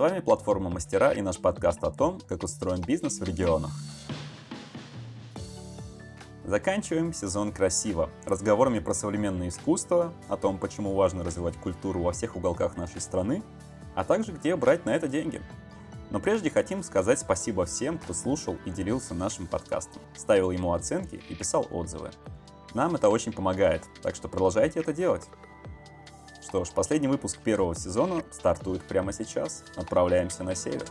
вами платформа Мастера и наш подкаст о том, как устроен бизнес в регионах. Заканчиваем сезон красиво, разговорами про современное искусство, о том, почему важно развивать культуру во всех уголках нашей страны, а также где брать на это деньги. Но прежде хотим сказать спасибо всем, кто слушал и делился нашим подкастом, ставил ему оценки и писал отзывы. Нам это очень помогает, так что продолжайте это делать. Что ж, последний выпуск первого сезона стартует прямо сейчас. Отправляемся на север.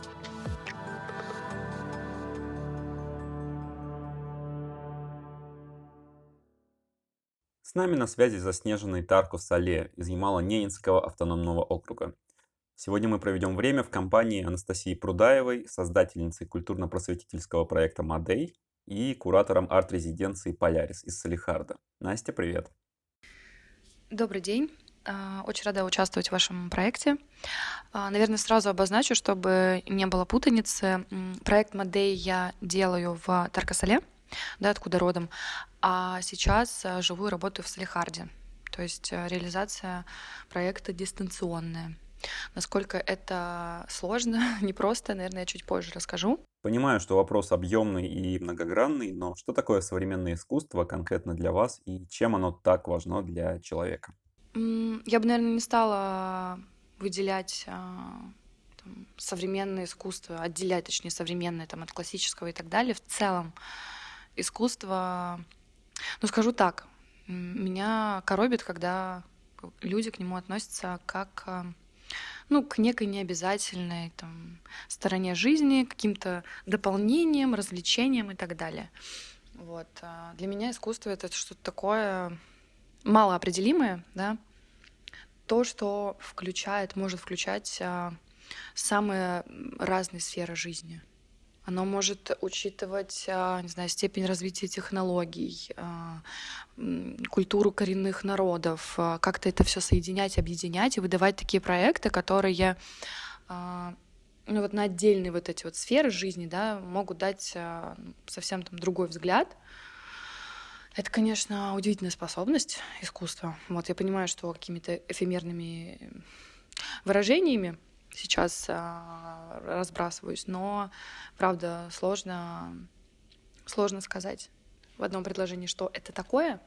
С нами на связи заснеженный Тарко Сале из Ямало-Ненецкого автономного округа. Сегодня мы проведем время в компании Анастасии Прудаевой, создательницей культурно-просветительского проекта «Мадей» и куратором арт-резиденции «Полярис» из Салихарда. Настя, привет. Добрый день. А, очень рада участвовать в вашем проекте. А, наверное, сразу обозначу, чтобы не было путаницы. Проект Мадей я делаю в Таркасале, да, откуда родом, а сейчас а, живу и работаю в Салихарде. То есть реализация проекта дистанционная. Насколько это сложно, непросто, наверное, я чуть позже расскажу. Понимаю, что вопрос объемный и многогранный, но что такое современное искусство конкретно для вас и чем оно так важно для человека? Я бы, наверное, не стала выделять а, там, современное искусство, отделять, точнее, современное там, от классического и так далее. В целом искусство, ну скажу так, меня коробит, когда люди к нему относятся как а, ну, к некой необязательной там, стороне жизни, каким-то дополнением, развлечением и так далее. Вот. А для меня искусство — это что-то такое малоопределимое, да, то, что включает, может включать а, самые разные сферы жизни. Оно может учитывать, а, не знаю, степень развития технологий, а, культуру коренных народов, а, как-то это все соединять, объединять и выдавать такие проекты, которые ну, вот на отдельные вот эти вот сферы жизни, да, могут дать совсем там другой взгляд. Это, конечно, удивительная способность искусства. Вот я понимаю, что какими-то эфемерными выражениями сейчас а, разбрасываюсь, но правда сложно, сложно сказать в одном предложении, что это такое.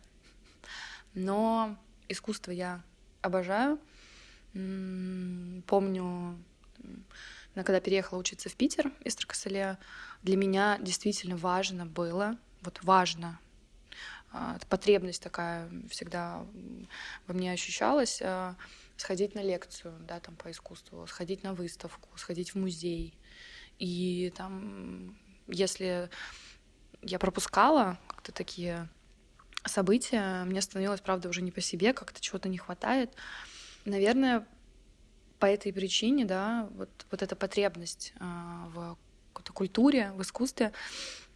Но искусство я обожаю. Помню, когда переехала учиться в Питер из Тракасале, для меня действительно важно было, вот важно, потребность такая всегда во мне ощущалась, а, сходить на лекцию, да, там по искусству, сходить на выставку, сходить в музей. И там, если я пропускала как-то такие события, мне становилось, правда, уже не по себе, как-то чего-то не хватает. Наверное, по этой причине, да, вот, вот эта потребность э, в какой-то культуре, в искусстве,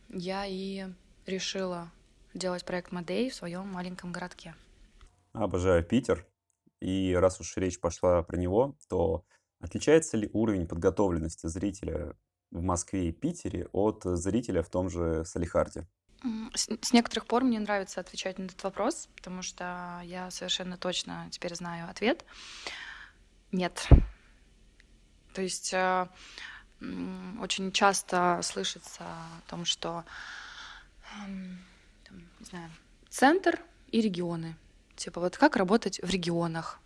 я и решила делать проект Мадей в своем маленьком городке. Обожаю Питер. И раз уж речь пошла про него, то отличается ли уровень подготовленности зрителя в Москве и Питере от зрителя в том же Салихарде? С, с некоторых пор мне нравится отвечать на этот вопрос, потому что я совершенно точно теперь знаю ответ. Нет. То есть э, очень часто слышится о том, что э, там, не знаю, центр и регионы Типа вот как работать в регионах,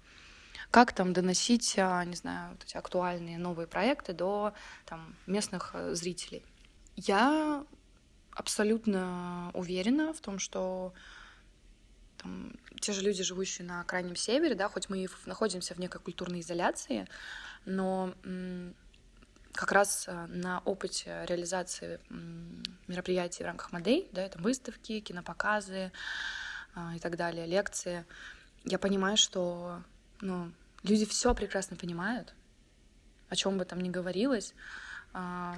как там доносить, а, не знаю, вот эти актуальные новые проекты до там, местных э, зрителей. Я абсолютно уверена в том, что там, те же люди, живущие на крайнем севере, да, хоть мы и находимся в некой культурной изоляции, но как раз э, на опыте реализации мероприятий в рамках модей, да, это выставки, кинопоказы, а, и так далее, лекции, я понимаю, что ну, люди все прекрасно понимают, о чем бы там ни говорилось. А,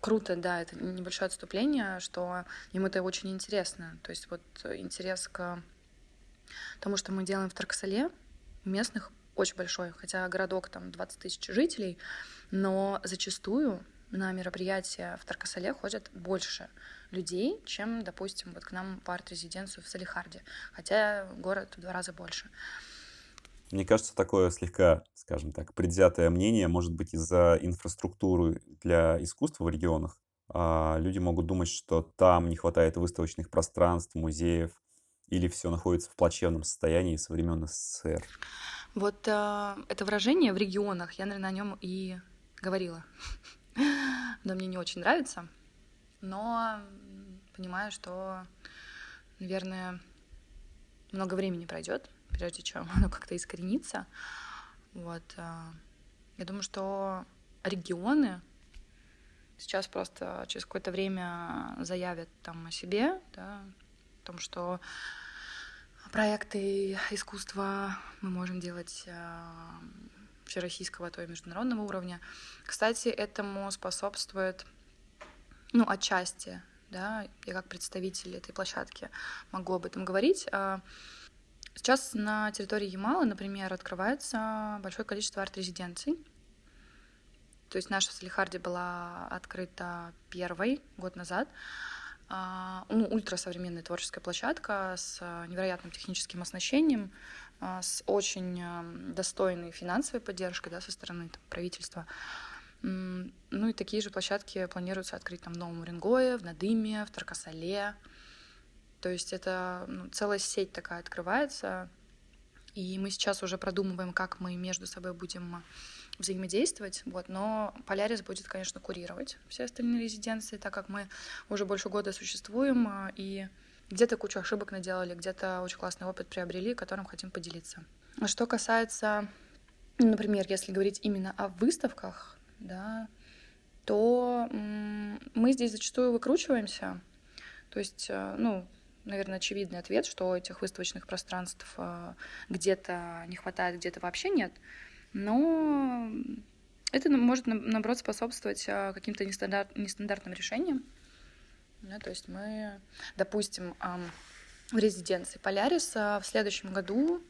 круто, да, это небольшое отступление, что им это очень интересно. То есть вот интерес к тому, что мы делаем в Тарксале, местных очень большой, хотя городок там 20 тысяч жителей, но зачастую на мероприятия в Таркасале ходят больше людей, чем, допустим, вот к нам в арт-резиденцию в Салихарде, хотя город в два раза больше. Мне кажется, такое слегка, скажем так, предвзятое мнение может быть из-за инфраструктуры для искусства в регионах. А, люди могут думать, что там не хватает выставочных пространств, музеев, или все находится в плачевном состоянии со времен СССР. Вот э, это выражение в регионах, я, наверное, о нем и говорила. Но мне не очень нравится. Но понимаю, что, наверное, много времени пройдет, прежде чем оно как-то искоренится. Вот. Э, я думаю, что регионы сейчас просто через какое-то время заявят там о себе, да, о том, что проекты искусства мы можем делать э, всероссийского, а то и международного уровня. Кстати, этому способствует, ну, отчасти, да, я как представитель этой площадки могу об этом говорить. А, сейчас на территории Ямала, например, открывается большое количество арт-резиденций. То есть наша в Салихарде была открыта первой год назад. А, ну, ультрасовременная творческая площадка с а, невероятным техническим оснащением, а, с очень достойной финансовой поддержкой да, со стороны там, правительства. Ну и такие же площадки планируется открыть там в Новом Уренгое, в Надыме, в Таркасале. То есть это ну, целая сеть такая открывается. И мы сейчас уже продумываем, как мы между собой будем взаимодействовать, вот, но Полярис будет, конечно, курировать все остальные резиденции, так как мы уже больше года существуем, а, и где-то кучу ошибок наделали, где-то очень классный опыт приобрели, которым хотим поделиться. Что касается, например, если говорить именно о выставках, да, то мы здесь зачастую выкручиваемся. То есть, э, ну, наверное, очевидный ответ, что этих выставочных пространств э, где-то не хватает, где-то вообще нет. Но это может, наоборот, способствовать а, каким-то нестандарт, нестандартным решениям. Да, то есть мы, допустим, в резиденции Поляриса в следующем году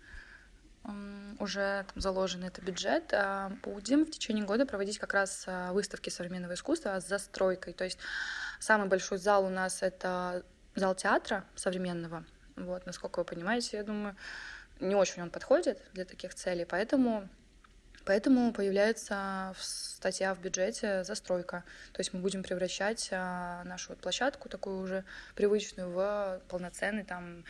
уже там заложен это бюджет, а, будем в течение года проводить как раз а, выставки современного искусства с застройкой. То есть самый большой зал у нас это зал театра современного. Вот, насколько вы понимаете, я думаю, не очень он подходит для таких целей, поэтому Поэтому появляется статья в бюджете застройка. То есть мы будем превращать а, нашу площадку, такую уже привычную, в полноценный, там,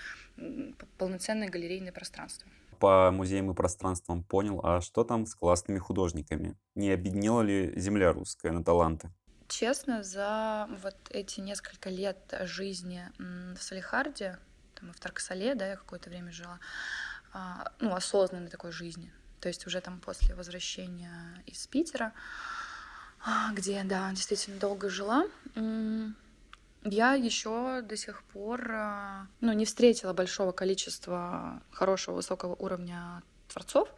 полноценное галерейное пространство. По музеям и пространствам понял, а что там с классными художниками? Не объединила ли земля русская на таланты? Честно, за вот эти несколько лет жизни в Салихарде, там, и в Тарксале, да, я какое-то время жила, а, ну, осознанной такой жизни, то есть уже там после возвращения из Питера, а, где, да, действительно долго жила, я еще до сих пор, а, ну, не встретила большого количества хорошего, высокого уровня творцов,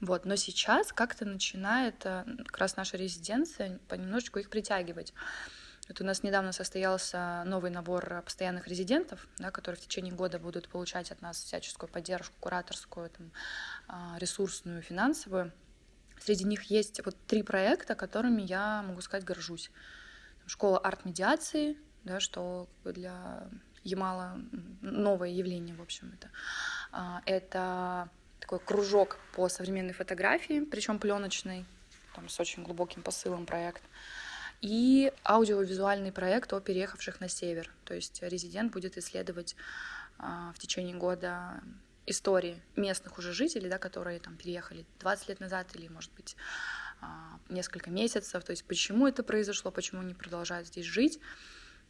вот, но сейчас как-то начинает а, как раз наша резиденция понемножечку их притягивать. Вот у нас недавно состоялся новый набор постоянных резидентов, да, которые в течение года будут получать от нас всяческую поддержку, кураторскую, там, а, ресурсную, финансовую. Среди них есть вот три проекта, которыми я, могу сказать, горжусь. Школа арт-медиации, да, что для Ямала новое явление, в общем, это. А, это такой кружок по современной фотографии, причем пленочной, там, с очень глубоким посылом проект и аудиовизуальный проект о переехавших на север. То есть резидент будет исследовать а, в течение года истории местных уже жителей, да, которые там переехали 20 лет назад или, может быть, а, несколько месяцев. То есть почему это произошло, почему они продолжают здесь жить.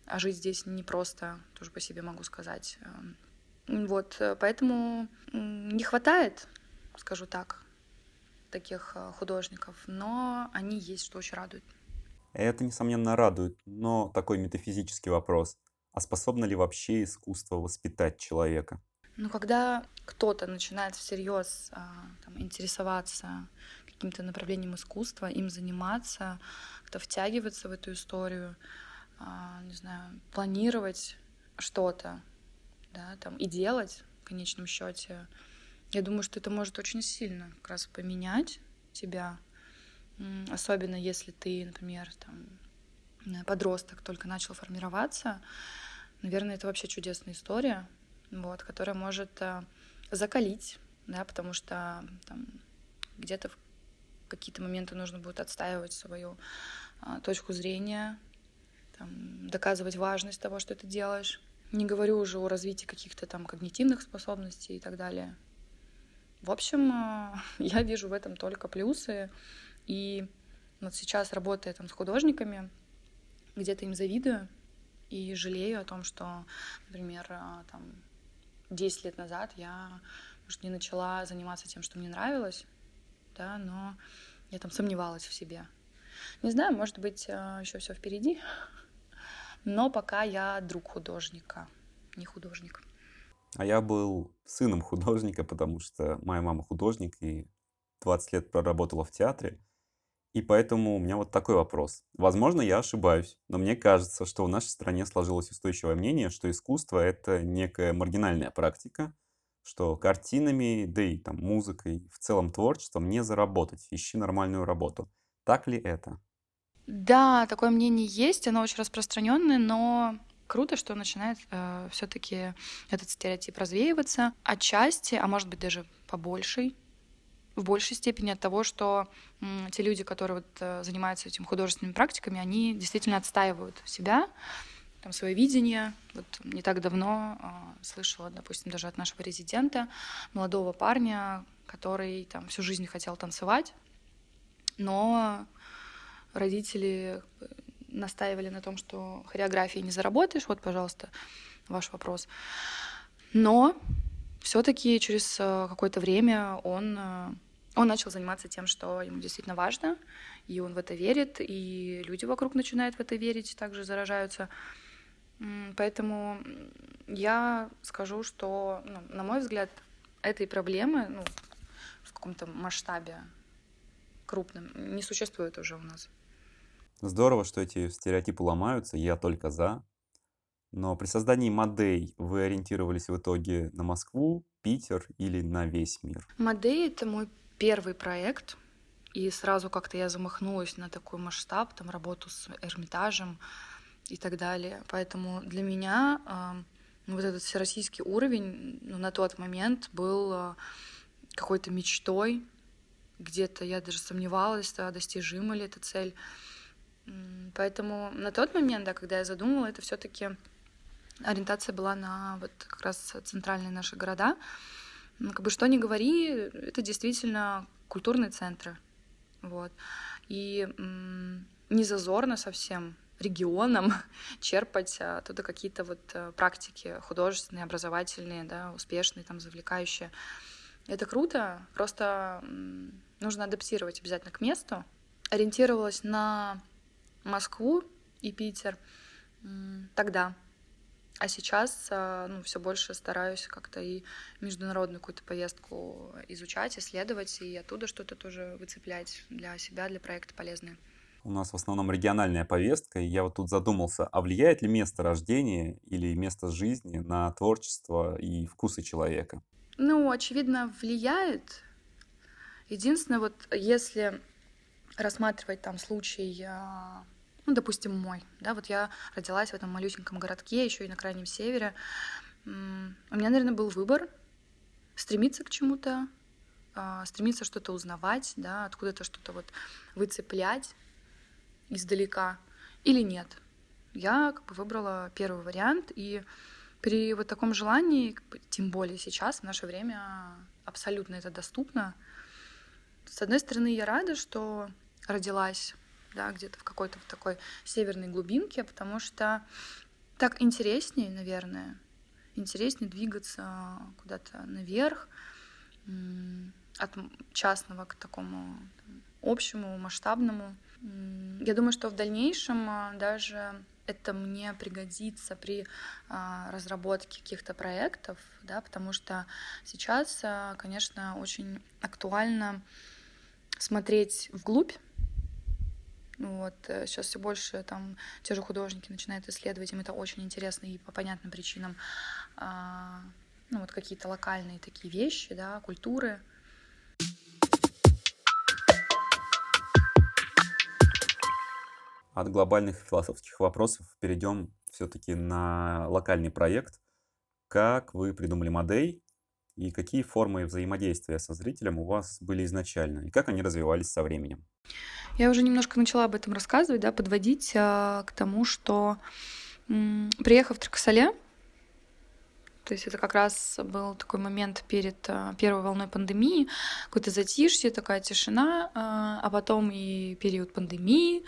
А жить здесь не просто, тоже по себе могу сказать. Вот, поэтому не хватает, скажу так, таких а, художников, но они есть, что очень радует. Это, несомненно, радует, но такой метафизический вопрос. А способно ли вообще искусство воспитать человека? Ну, когда кто-то начинает всерьез а, там, интересоваться каким-то направлением искусства, им заниматься, кто втягиваться в эту историю, а, не знаю, планировать что-то, да, там, и делать в конечном счете, я думаю, что это может очень сильно как раз поменять тебя, особенно если ты, например, там, подросток только начал формироваться, наверное, это вообще чудесная история, вот, которая может э, закалить да, потому что там где-то в какие-то моменты нужно будет отстаивать свою а, точку зрения, там, доказывать важность того, что ты делаешь. Не говорю уже о развитии каких-то там когнитивных способностей и так далее. В общем, а, я вижу в этом только плюсы. И вот сейчас, работая там с художниками, где-то им завидую и жалею о том, что, например, а, там 10 лет назад я, может, не начала заниматься тем, что мне нравилось, да, но я там сомневалась в себе. Не знаю, может быть, а, еще все впереди, но пока я друг художника, не художник. А я был сыном художника, потому что моя мама художник и 20 лет проработала в театре. И поэтому у меня вот такой вопрос. Возможно, я ошибаюсь, но мне кажется, что в нашей стране сложилось устойчивое мнение, что искусство — это некая маргинальная практика, что картинами, да и там музыкой, в целом творчеством не заработать, ищи нормальную работу. Так ли это? Да, такое мнение есть, оно очень распространенное, но круто, что начинает э, все-таки этот стереотип развеиваться отчасти, а может быть даже по большей в большей степени от того, что те люди, которые вот, э, занимаются этим художественными практиками, они действительно отстаивают себя, там, свое видение. Вот не так давно э, слышала, допустим, даже от нашего резидента, молодого парня, который там всю жизнь хотел танцевать, но родители э, настаивали на том, что хореографии не заработаешь. Вот, пожалуйста, ваш вопрос. Но все-таки через э, какое-то время он, э, он начал заниматься тем, что ему действительно важно, и он в это верит, и люди вокруг начинают в это верить, также заражаются. Поэтому я скажу, что, ну, на мой взгляд, этой проблемы ну, в каком-то масштабе крупном не существует уже у нас. Здорово, что эти стереотипы ломаются, я только за. Но при создании модей вы ориентировались в итоге на Москву, Питер или на весь мир? Модей — это мой первый проект, и сразу как-то я замахнулась на такой масштаб, там работу с Эрмитажем и так далее. Поэтому для меня э, вот этот всероссийский уровень ну, на тот момент был э, какой-то мечтой. Где-то я даже сомневалась, да, достижима ли эта цель. Поэтому на тот момент, да, когда я задумала, это все-таки ориентация была на вот как раз центральные наши города. Ну, как бы что ни говори, это действительно культурные центры. Вот. И не зазорно совсем регионам черпать оттуда какие-то вот э, практики художественные, образовательные, да, успешные, там, завлекающие. Это круто, просто нужно адаптировать обязательно к месту. Ориентировалась на Москву и Питер тогда, а сейчас а, ну, все больше стараюсь как-то и международную какую-то повестку изучать, исследовать, и оттуда что-то тоже выцеплять для себя, для проекта полезное. У нас в основном региональная повестка, и я вот тут задумался, а влияет ли место рождения или место жизни на творчество и вкусы человека? Ну, очевидно, влияет. Единственное, вот если рассматривать там случай а, ну, допустим, мой, да, вот я родилась в этом малюсеньком городке, еще и на крайнем севере. У меня, наверное, был выбор стремиться к чему-то, а, стремиться что-то узнавать, да, откуда-то что-то вот выцеплять издалека или нет. Я как бы выбрала первый вариант, и при вот таком желании, как бы, тем более сейчас, в наше время, абсолютно это доступно. С одной стороны, я рада, что родилась да, где-то в какой-то в такой северной глубинке, потому что так интереснее, наверное, интереснее двигаться куда-то наверх, от частного к такому общему, масштабному. Я думаю, что в дальнейшем а, даже это мне пригодится при а, разработке каких-то проектов, да, потому что сейчас, а, конечно, очень актуально смотреть вглубь вот. Сейчас э, все больше там те же художники начинают исследовать, им это очень интересно и по понятным причинам. А, ну, вот какие-то локальные такие вещи, да, культуры. От глобальных философских вопросов перейдем все-таки на локальный проект. Как вы придумали модель и какие формы взаимодействия со зрителем у вас были изначально, и как они развивались со временем? Я уже немножко начала об этом рассказывать, да, подводить а, к тому, что м, приехав в Тракасале, то есть это как раз был такой момент перед а, первой волной пандемии, какое-то затишье, такая тишина, а, а потом и период пандемии,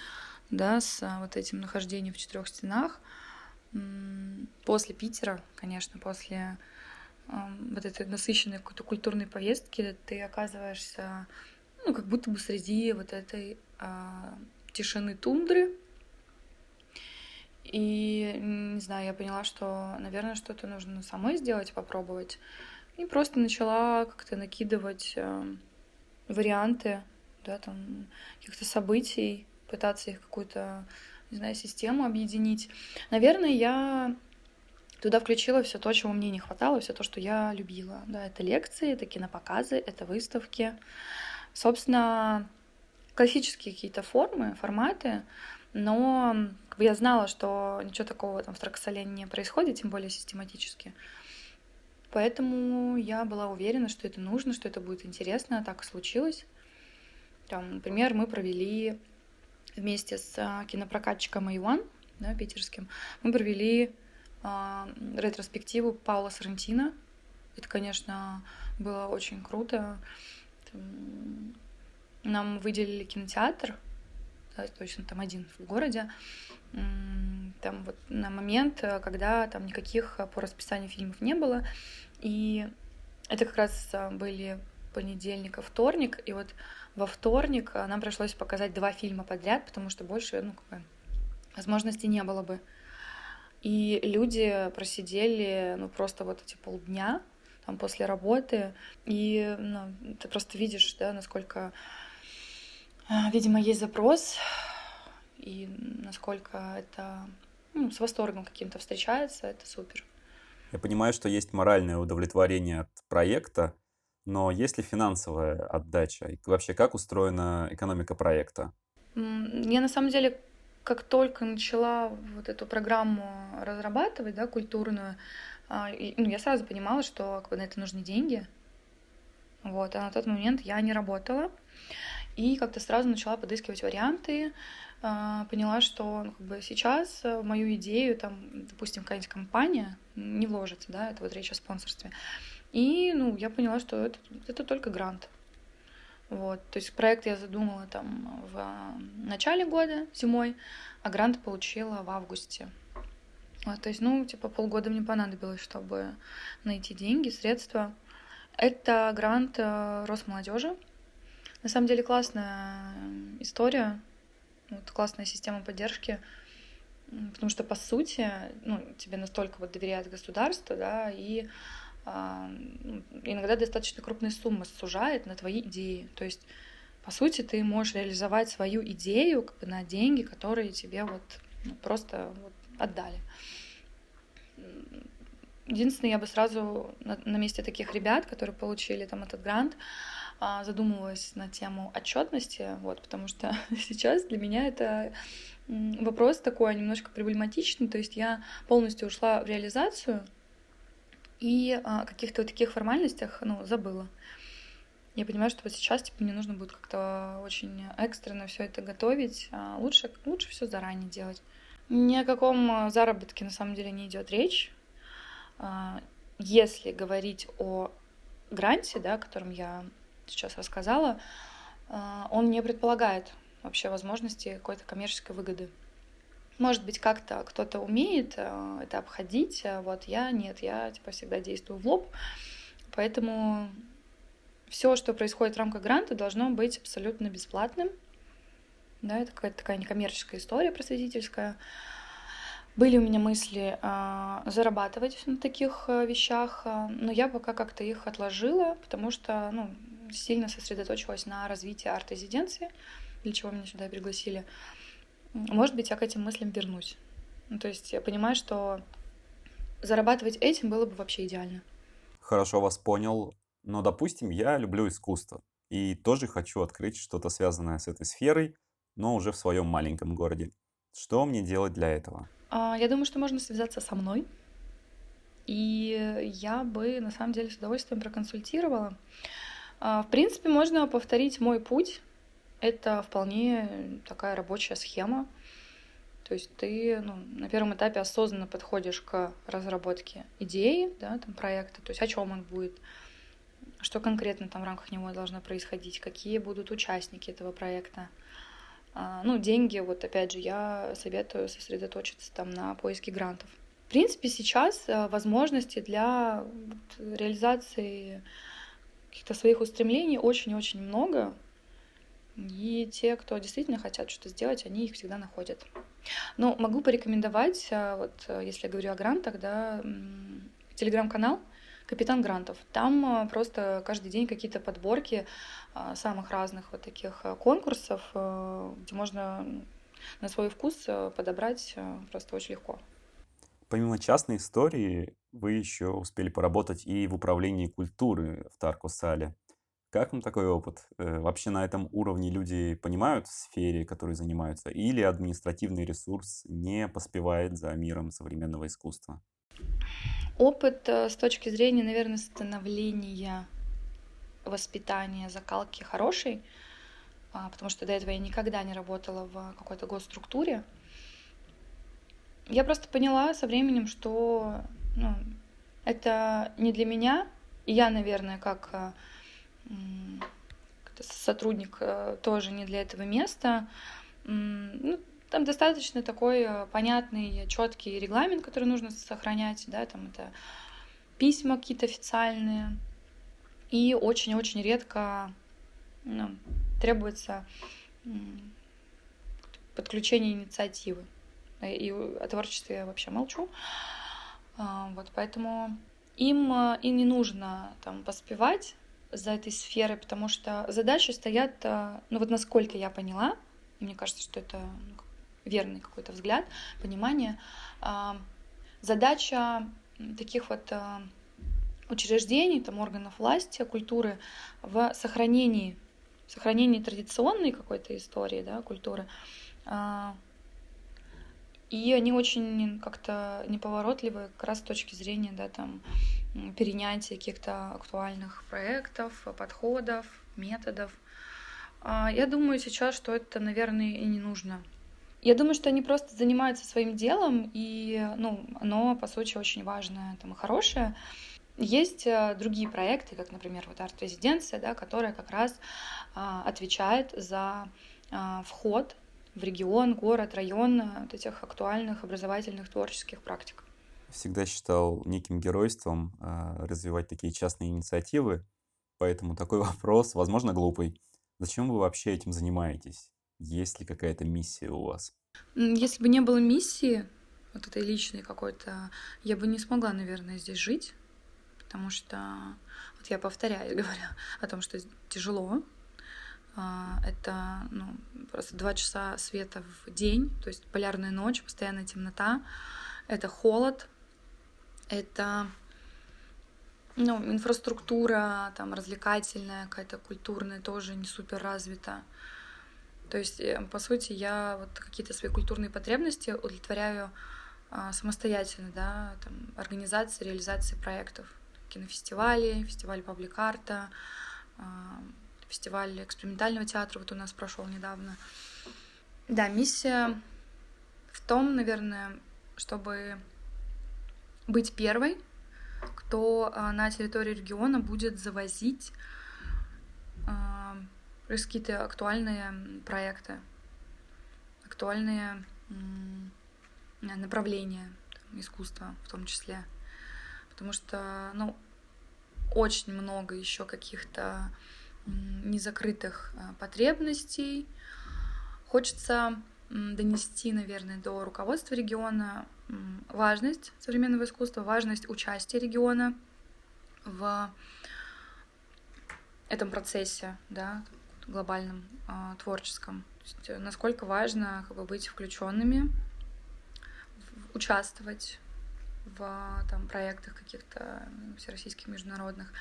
да, с а, вот этим нахождением в четырех стенах. После Питера, конечно, после вот этой насыщенной какой-то культурной повестки ты оказываешься, ну, как будто бы среди вот этой а, тишины тундры. И, не знаю, я поняла, что, наверное, что-то нужно самой сделать, попробовать. И просто начала как-то накидывать э, варианты, да, там, каких-то событий, пытаться их какую-то, не знаю, систему объединить. Наверное, я туда включила все то, чего мне не хватало, все то, что я любила. Да, это лекции, это кинопоказы, это выставки. Собственно, классические какие-то формы, форматы, но я знала, что ничего такого там в Траксоле не происходит, тем более систематически. Поэтому я была уверена, что это нужно, что это будет интересно, так и случилось. Там, например, мы провели вместе с а, кинопрокатчиком Иван, да, питерским, мы провели э, ретроспективу Паула Сарантино. Это, конечно, было очень круто. Нам выделили кинотеатр, да, точно там один в городе. Там вот на момент, когда там никаких по расписанию фильмов не было. И это как раз а, были понедельник и вторник. И вот во вторник нам пришлось показать два фильма подряд, потому что больше, ну, как бы, возможности не было бы. И люди просидели, ну, просто вот эти полдня, там, после работы, и ну, ты просто видишь, да, насколько а, видимо, есть запрос, и насколько это ну, с восторгом каким-то встречается, это супер. Я понимаю, что есть моральное удовлетворение от проекта, но есть ли финансовая отдача? И вообще, как устроена экономика проекта? Я на самом деле, как только начала вот эту программу разрабатывать, да, культурную, а, ну, я сразу понимала, что как бы, на это нужны деньги. Вот, а на тот момент я не работала. И как-то сразу начала подыскивать варианты, а, поняла, что ну, как бы сейчас в мою идею, там, допустим, какая-нибудь компания не вложится, да, это вот речь о спонсорстве. И, ну, я поняла, что это, это только грант. Вот, то есть проект я задумала там в начале года, зимой, а грант получила в августе. Вот, то есть, ну, типа полгода мне понадобилось, чтобы найти деньги, средства. Это грант э, Росмолодежи, на самом деле классная история, вот, классная система поддержки, потому что, по сути, ну, тебе настолько вот доверяет государство, да, и а, иногда достаточно крупные суммы сужает на твои идеи. То есть, по сути, ты можешь реализовать свою идею как бы, на деньги, которые тебе вот ну, просто вот, отдали. Единственное, я бы сразу на, на месте таких ребят, которые получили там этот грант, а, задумывалась на тему отчетности, вот, потому что сейчас для меня это вопрос такой немножко проблематичный, то есть я полностью ушла в реализацию и о каких-то вот таких формальностях, ну, забыла. Я понимаю, что вот сейчас типа, мне нужно будет как-то очень экстренно все это готовить. А лучше, лучше все заранее делать. Ни о каком заработке на самом деле не идет речь. А, если говорить о гранте, да, о котором я сейчас рассказала, э, он не предполагает вообще возможности какой-то коммерческой выгоды. Может быть, как-то кто-то умеет э, это обходить, а вот я нет, я типа всегда действую в лоб, поэтому все, что происходит в рамках гранта, должно быть абсолютно бесплатным. Да, это какая-то такая некоммерческая история просветительская. Были у меня мысли э, зарабатывать на таких э, вещах, э, но я пока как-то их отложила, потому что ну, сильно сосредоточилась на развитии арт-резиденции, для чего меня сюда пригласили. Может быть, я к этим мыслям вернусь. Ну, то есть я понимаю, что зарабатывать этим было бы вообще идеально. Хорошо вас понял. Но, допустим, я люблю искусство и тоже хочу открыть что-то связанное с этой сферой, но уже в своем маленьком городе. Что мне делать для этого? А, я думаю, что можно связаться со мной. и я бы на самом деле с удовольствием проконсультировала. А, в принципе, можно повторить мой путь. Это вполне такая рабочая схема. То есть ты ну, на первом этапе осознанно подходишь к разработке идеи, да, там, проекта, то есть о чем он будет, что конкретно там в рамках него должно происходить, какие будут участники этого проекта. А, ну, деньги, вот опять же, я советую сосредоточиться там на поиске грантов. В принципе, сейчас э, возможности для реализации каких-то своих устремлений очень-очень много. И те, кто действительно хотят что-то сделать, они их всегда находят. Но могу порекомендовать, э, вот если я говорю о грантах, да, телеграм-канал Капитан Грантов. Там э, просто каждый день какие-то подборки самых разных вот таких конкурсов, где можно на свой вкус подобрать просто очень легко. Помимо частной истории, вы еще успели поработать и в управлении культуры в Тарко-Сале. Как вам такой опыт? Э, вообще на этом уровне люди понимают в сфере, которой занимаются, или административный ресурс не поспевает за миром современного искусства? Опыт э, с точки зрения, наверное, становления, воспитания, закалки хороший, а, потому что до этого я никогда не работала в какой-то госструктуре. Я просто поняла со временем, что ну, это не для меня. И я, наверное, как э, сотрудник э, тоже не для этого места. Ну, там достаточно такой э, понятный, четкий регламент, который нужно сохранять, да, там это письма какие-то официальные. И очень-очень редко ну, требуется подключение инициативы. И о творчестве я вообще молчу. А, вот, поэтому им э, и не нужно там поспевать за этой сферой, потому что задачи стоят, э, ну вот насколько я поняла, мне кажется, что это ну, верный какой-то взгляд, понимание, а, задача таких вот э, учреждений, там, органов власти, культуры в сохранении, сохранении традиционной какой-то истории, да, культуры, а, и они очень как-то неповоротливы как раз с точки зрения, да, там, перенятия каких-то актуальных проектов, подходов, методов. А, я думаю сейчас, что это, наверное, и не нужно. Я думаю, что они просто занимаются своим делом, и ну, оно, по сути, очень важное там, и хорошее. Есть э, другие проекты, как, например, вот арт-резиденция, да, которая как раз а, отвечает за а, вход в регион, город, район э, вот этих актуальных образовательных творческих практик. Всегда считал неким геройством э, развивать такие частные инициативы, поэтому такой вопрос, возможно, глупый. Зачем вы вообще этим занимаетесь? Есть ли какая-то миссия у вас? Если бы не было миссии, вот этой личной какой-то, я бы не смогла, наверное, здесь жить, потому что, вот я повторяю, говоря о том, что тяжело, а, это ну, просто два часа света в день, то есть полярная ночь, постоянная темнота. Это холод, это ну, инфраструктура там развлекательная, какая-то культурная тоже не супер развита. То есть, э, по сути, я вот какие-то свои культурные потребности удовлетворяю а, самостоятельно, да, там, организации, реализации проектов. Кинофестивали, фестиваль паблик-арта, а, фестиваль экспериментального театра вот у нас прошел недавно. Да, миссия в том, наверное, чтобы быть первой, кто а, на территории региона будет завозить а, какие-то актуальные проекты, актуальные направления искусства в том числе. Потому что, ну, очень много еще каких-то незакрытых э, потребностей. Хочется донести, наверное, до руководства региона важность современного искусства, важность участия региона в этом процессе, да, глобальном э, творческом. То есть, э, насколько важно как бы, быть включенными, участвовать в там, проектах каких-то всероссийских международных.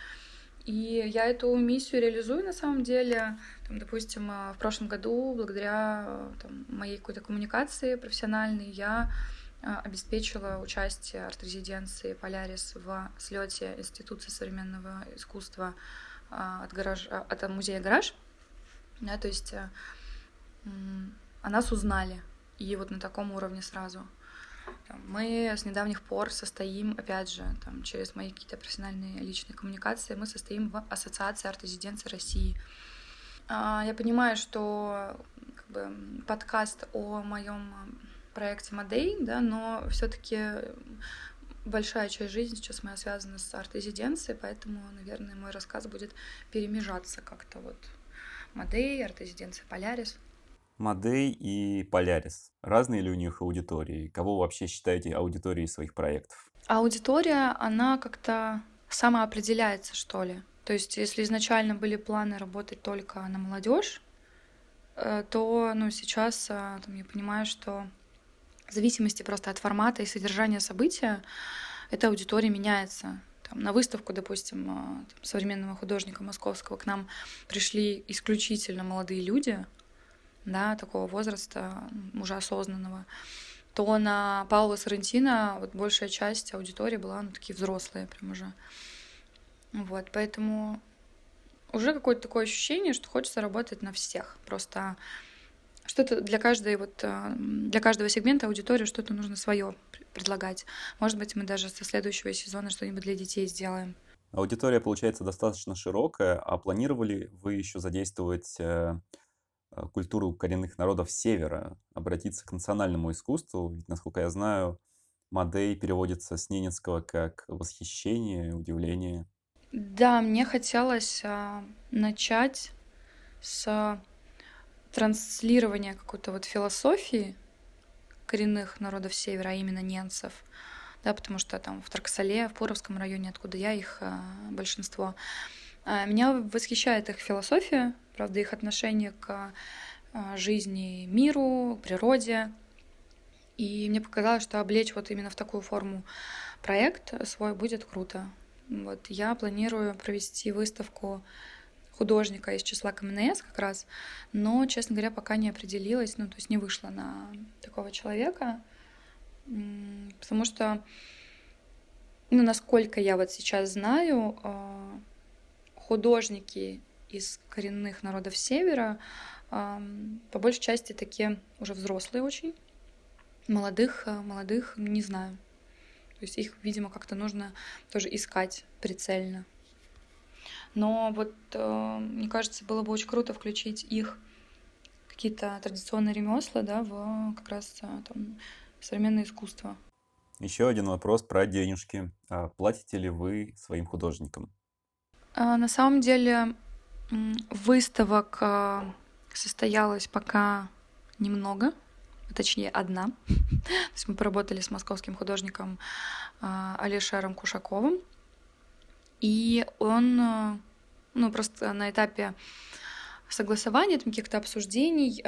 И я эту миссию реализую на самом деле. Там, допустим, э, в прошлом году, благодаря э, там, моей какой-то коммуникации профессиональной, я обеспечила участие арт-резиденции «Полярис» в слете Института современного искусства от, гараж, от музея «Гараж». Да, то есть о нас узнали, и вот на таком уровне сразу. Мы с недавних пор состоим, опять же, там, через мои какие-то профессиональные личные коммуникации, мы состоим в Ассоциации арт-резиденции России. А, я понимаю, что как бы, подкаст о моем проекте Модей, да, но все-таки большая часть жизни сейчас моя связана с арт-резиденцией, поэтому, наверное, мой рассказ будет перемежаться как-то вот Модей, арт-резиденция Полярис. Модей и Полярис. Разные ли у них аудитории? Кого вы вообще считаете аудиторией своих проектов? Аудитория, она как-то самоопределяется, что ли. То есть, если изначально были планы работать только на молодежь, э, то ну, сейчас э, там, я понимаю, что в зависимости просто от формата и содержания события эта аудитория меняется. Там, на выставку, допустим, э, там, современного художника московского к нам пришли исключительно молодые люди, да, такого возраста, уже осознанного, то на Паула Соррентино вот большая часть аудитории была, ну, такие взрослые прям уже. Вот, поэтому уже какое-то такое ощущение, что хочется работать на всех. Просто что-то для каждой вот э, для каждого сегмента аудитории что-то нужно свое предлагать. Может быть, мы даже со следующего сезона что-нибудь для детей сделаем. Аудитория получается достаточно широкая, а планировали вы еще задействовать э, Э, культуру коренных народов Севера, обратиться к национальному искусству. Ведь, насколько я знаю, Мадей переводится с ненецкого как восхищение, удивление. Да, мне хотелось а, начать с транслирования какой-то вот философии коренных народов Севера, а именно ненцев. Да, потому что там в Тарксале, в Пуровском районе, откуда я, их а, большинство. А, меня восхищает их философия, правда, их отношение к а, жизни, миру, природе. И мне показалось, что облечь вот именно в такую форму проект свой будет круто. Вот я планирую провести выставку художника из числа КМНС как раз, но, честно говоря, пока не определилась, ну, то есть не вышла на такого человека, потому что, ну, насколько я вот сейчас знаю, а, художники из коренных народов Севера по большей части такие уже взрослые очень. Молодых, э, молодых не знаю. То есть их, видимо, как-то нужно тоже искать прицельно. Но вот, э, мне кажется, было бы очень круто включить их какие-то традиционные ремесла, да, в как раз э, там, современное искусство. Еще один вопрос про денежки. А платите ли вы своим художникам? А, на самом деле Выставок а, состоялось пока немного, точнее одна. То есть мы поработали с московским художником а, Алишером Кушаковым, и он, а, ну просто на этапе согласования, там, каких-то обсуждений,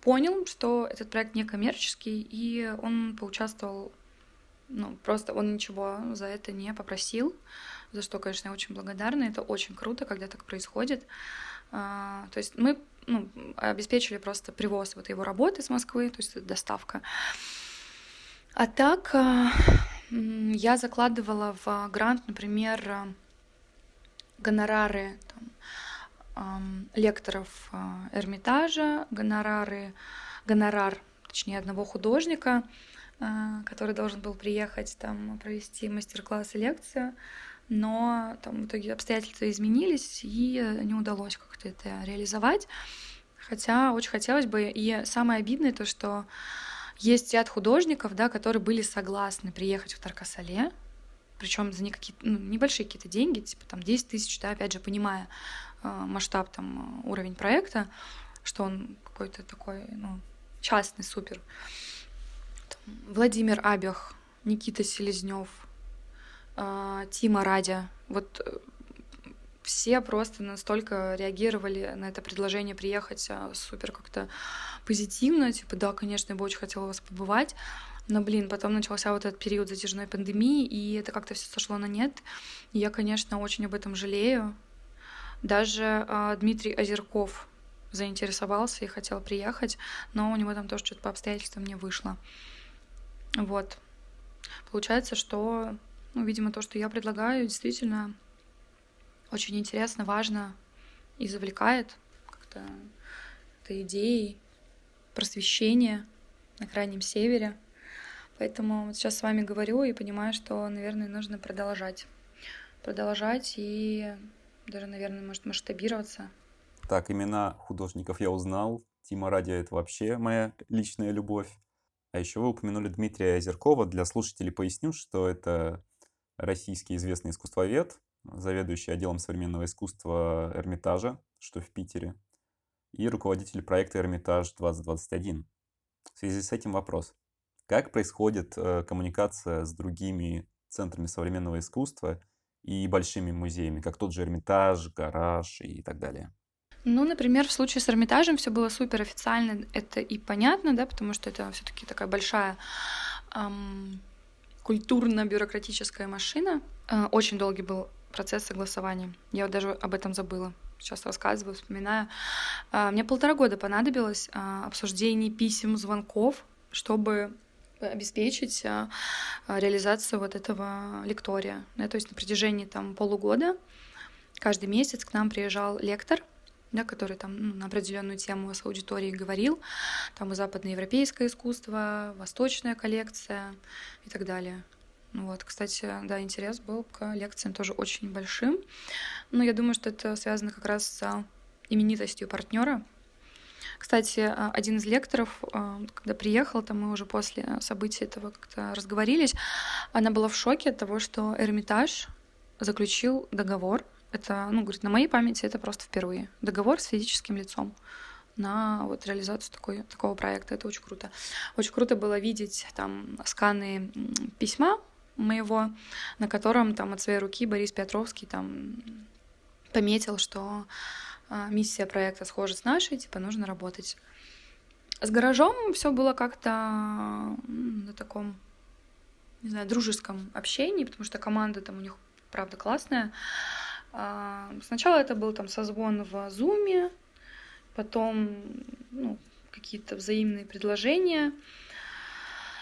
понял, что этот проект не коммерческий, и он поучаствовал, ну, просто он ничего за это не попросил за что, конечно, я очень благодарна. Это очень круто, когда так происходит. А, то есть мы ну, обеспечили просто привоз вот его работы с Москвы, то есть доставка. А так я закладывала в грант, например, гонорары там, лекторов а, Эрмитажа, гонорары, гонорар, точнее, одного художника, который должен был приехать там провести мастер-класс и лекцию но там в итоге обстоятельства изменились, и не удалось как-то это реализовать. Хотя очень хотелось бы. И самое обидное то, что есть ряд художников, да, которые были согласны приехать в Таркасале, причем за никакие, ну, небольшие какие-то деньги, типа там 10 тысяч, да, опять же, понимая э, масштаб, там, уровень проекта, что он какой-то такой, ну, частный, супер. Там, Владимир Абех, Никита Селезнев, а, Тима Радя. Вот э, все просто настолько реагировали на это предложение приехать а, супер как-то позитивно, типа, да, конечно, я бы очень хотела вас побывать, но, блин, потом начался вот этот период затяжной пандемии, и это как-то все сошло на нет. И я, конечно, очень об этом жалею. Даже э, Дмитрий Озерков заинтересовался и хотел приехать, но у него там тоже что-то по обстоятельствам не вышло. Вот. Получается, что, ну, видимо, то, что я предлагаю, действительно очень интересно, важно и завлекает как-то этой идеей просвещения на Крайнем Севере. Поэтому вот сейчас с вами говорю и понимаю, что, наверное, нужно продолжать. Продолжать и даже, наверное, может масштабироваться. Так, имена художников я узнал. Тима Радия — это вообще моя личная любовь. А еще вы упомянули Дмитрия Озеркова. Для слушателей поясню, что это российский известный искусствовед, заведующий отделом современного искусства Эрмитажа, что в Питере, и руководитель проекта Эрмитаж 2021. В связи с этим вопрос. Как происходит э, коммуникация с другими центрами современного искусства и большими музеями, как тот же Эрмитаж, Гараж и так далее? Ну, например, в случае с Эрмитажем все было супер официально, это и понятно, да, потому что это все-таки такая большая эм, культурно-бюрократическая машина. Э, очень долгий был процесс согласования. Я вот даже об этом забыла. Сейчас рассказываю, вспоминаю. Э, мне полтора года понадобилось э, обсуждений, писем, звонков, чтобы обеспечить э, реализацию вот этого лектория. Да, то есть на протяжении там полугода каждый месяц к нам приезжал лектор, да, который там ну, на определенную тему с аудиторией говорил, там и западноевропейское искусство, восточная коллекция и так далее. Ну вот, кстати, да, интерес был к лекциям тоже очень большим. Но я думаю, что это связано как раз с именитостью партнера. Кстати, а, один из лекторов, а, когда приехал, там мы уже после события этого как-то разговорились, она была в шоке от того, что Эрмитаж заключил договор это, ну, говорит, на моей памяти это просто впервые. Договор с физическим лицом на вот реализацию такой, такого проекта. Это очень круто. Очень круто было видеть там сканы письма моего, на котором там от своей руки Борис Петровский там пометил, что а, миссия проекта схожа с нашей, типа нужно работать. С гаражом все было как-то на таком, не знаю, дружеском общении, потому что команда там у них правда классная. А, сначала это был там созвон в Зуме, потом ну, какие-то взаимные предложения.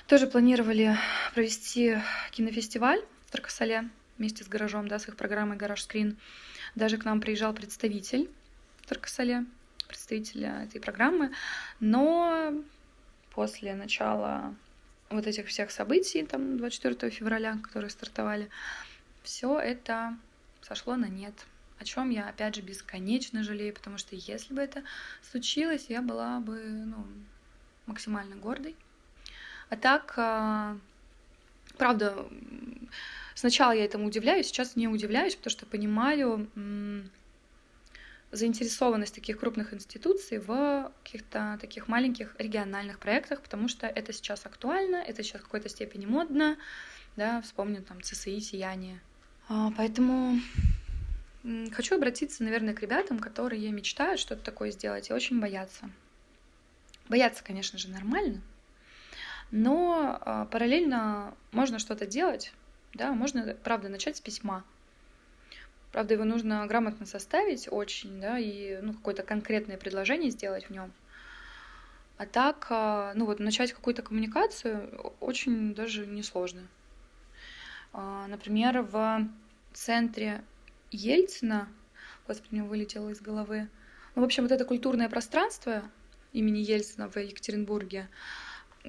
Тоже планировали провести кинофестиваль в Таркасале вместе с гаражом, да, с их программой «Гараж Скрин». Даже к нам приезжал представитель в Таркасале, представитель этой программы. Но после начала вот этих всех событий, там, 24 февраля, которые стартовали, все это сошло на нет. О чем я, опять же, бесконечно жалею, потому что если бы это случилось, я была бы ну, максимально гордой. А так, а, правда, сначала я этому удивляюсь, сейчас не удивляюсь, потому что понимаю заинтересованность таких крупных институций в каких-то таких маленьких региональных проектах, потому что это сейчас актуально, это сейчас в какой-то степени модно, да, вспомню там ЦСИ, Сияние, а, поэтому хочу обратиться, наверное, к ребятам, которые мечтают что-то такое сделать и очень боятся. Бояться, конечно же, нормально, но а, параллельно можно что-то делать, да, можно, правда, начать с письма. Правда, его нужно грамотно составить очень, да, и ну, какое-то конкретное предложение сделать в нем. А так, а, ну вот, начать какую-то коммуникацию очень даже несложно. А, например, в центре Ельцина, господи, мне вылетело из головы, ну, в общем, вот это культурное пространство имени Ельцина в Екатеринбурге,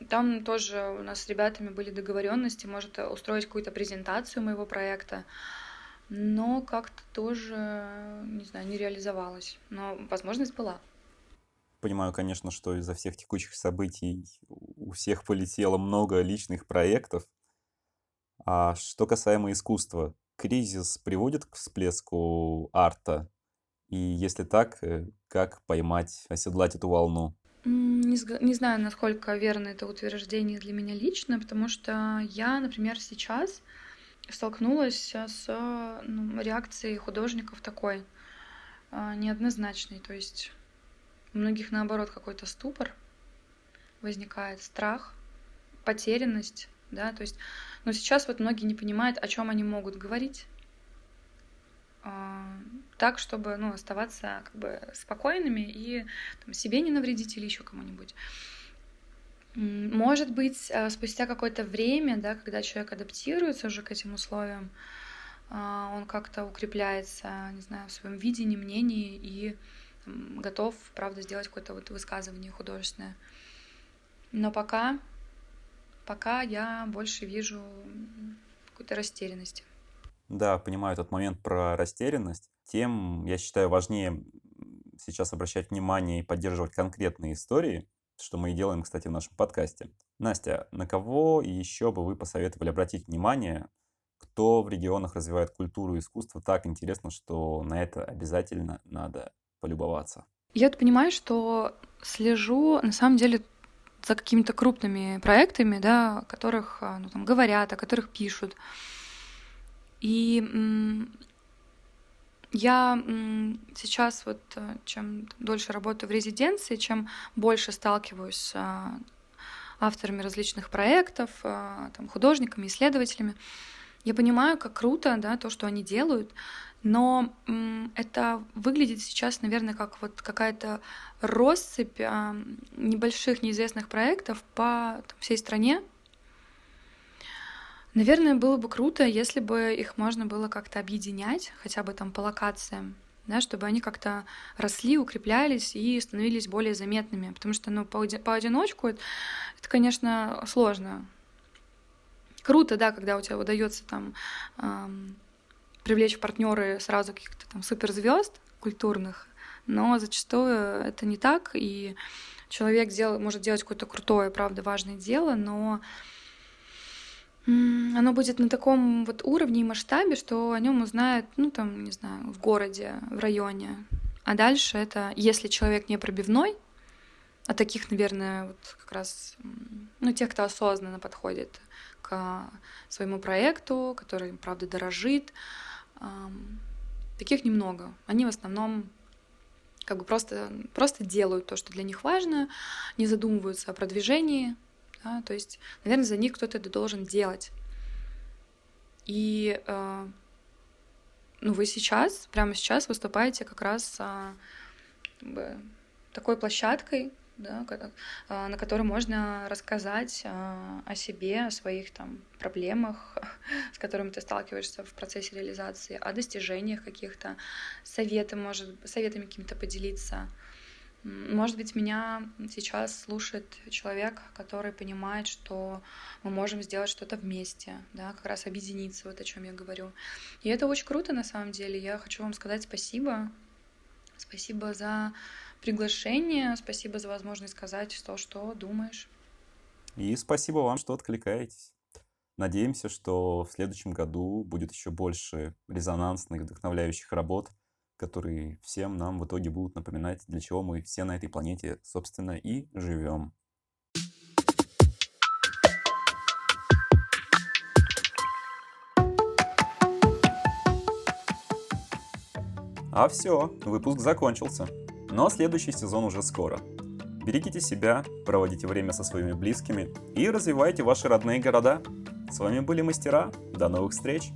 там тоже у нас с ребятами были договоренности, может устроить какую-то презентацию моего проекта, но как-то тоже, не знаю, не реализовалось. Но возможность была. Понимаю, конечно, что из-за всех текущих событий у всех полетело много личных проектов, а что касаемо искусства, кризис приводит к всплеску арта? И если так, э, как поймать, оседлать эту волну? Не, не знаю, насколько верно это утверждение для меня лично, потому что я, например, сейчас столкнулась с ну, реакцией художников такой а, неоднозначной. То есть у многих, наоборот, какой-то ступор возникает, страх, потерянность, да, то есть но сейчас вот многие не понимают, о чем они могут говорить так, чтобы ну, оставаться как бы спокойными и там, себе не навредить или еще кому-нибудь. Может быть, э, спустя какое-то время, да, когда человек адаптируется уже к этим условиям, а, он как-то укрепляется, не знаю, в своем видении, мнении и готов, правда, сделать какое-то вот высказывание художественное. Но пока, пока я больше вижу какой-то растерянности. Да, понимаю этот момент про растерянность. Тем, я считаю, важнее сейчас обращать внимание и поддерживать конкретные истории, что мы и делаем, кстати, в нашем подкасте. Настя, на кого еще бы вы посоветовали обратить внимание, кто в регионах развивает культуру и искусство так интересно, что на это обязательно надо полюбоваться? Я понимаю, что слежу на самом деле за какими-то крупными проектами, да, о которых а, ну, там, говорят, о которых пишут. И я сейчас вот э, чем дольше работаю в резиденции, чем больше сталкиваюсь с а, авторами различных проектов, а, там, художниками, исследователями, я понимаю, как круто, да, то, что они делают, но это выглядит сейчас, наверное, как вот какая-то россыпь а, небольших неизвестных проектов по всей стране, Наверное, было бы круто, если бы их можно было как-то объединять, хотя бы там по локациям, да, чтобы они как-то росли, укреплялись и становились более заметными. Потому что, ну, поодиночку это, это конечно, сложно. Круто, да, когда у тебя удается там эм, привлечь партнеры сразу каких-то там суперзвезд культурных, но зачастую это не так, и человек дел, может делать какое-то крутое, правда, важное дело, но оно будет на таком вот уровне и масштабе, что о нем узнают, ну там, не знаю, в городе, в районе. А дальше это, если человек не пробивной, а таких, наверное, вот как раз, ну, тех, кто осознанно подходит к своему проекту, который, правда, дорожит, таких немного. Они в основном как бы просто, просто делают то, что для них важно, не задумываются о продвижении, да? То есть, наверное, за них кто-то это должен делать. И э, ну, вы сейчас, прямо сейчас выступаете как раз э, такой площадкой, да, а, на которой можно рассказать а, о себе, о своих там проблемах, с которыми ты сталкиваешься в процессе реализации, о достижениях каких-то, советы, может, советами какими-то поделиться. Может быть, меня сейчас слушает человек, который понимает, что мы можем сделать что-то вместе, да, как раз объединиться, вот о чем я говорю. И это очень круто на самом деле. Я хочу вам сказать спасибо. Спасибо за приглашение, спасибо за возможность сказать то, что думаешь. И спасибо вам, что откликаетесь. Надеемся, что в следующем году будет еще больше резонансных, вдохновляющих работ которые всем нам в итоге будут напоминать, для чего мы все на этой планете, собственно, и живем. А все, выпуск закончился. Но следующий сезон уже скоро. Берегите себя, проводите время со своими близкими и развивайте ваши родные города. С вами были мастера. До новых встреч!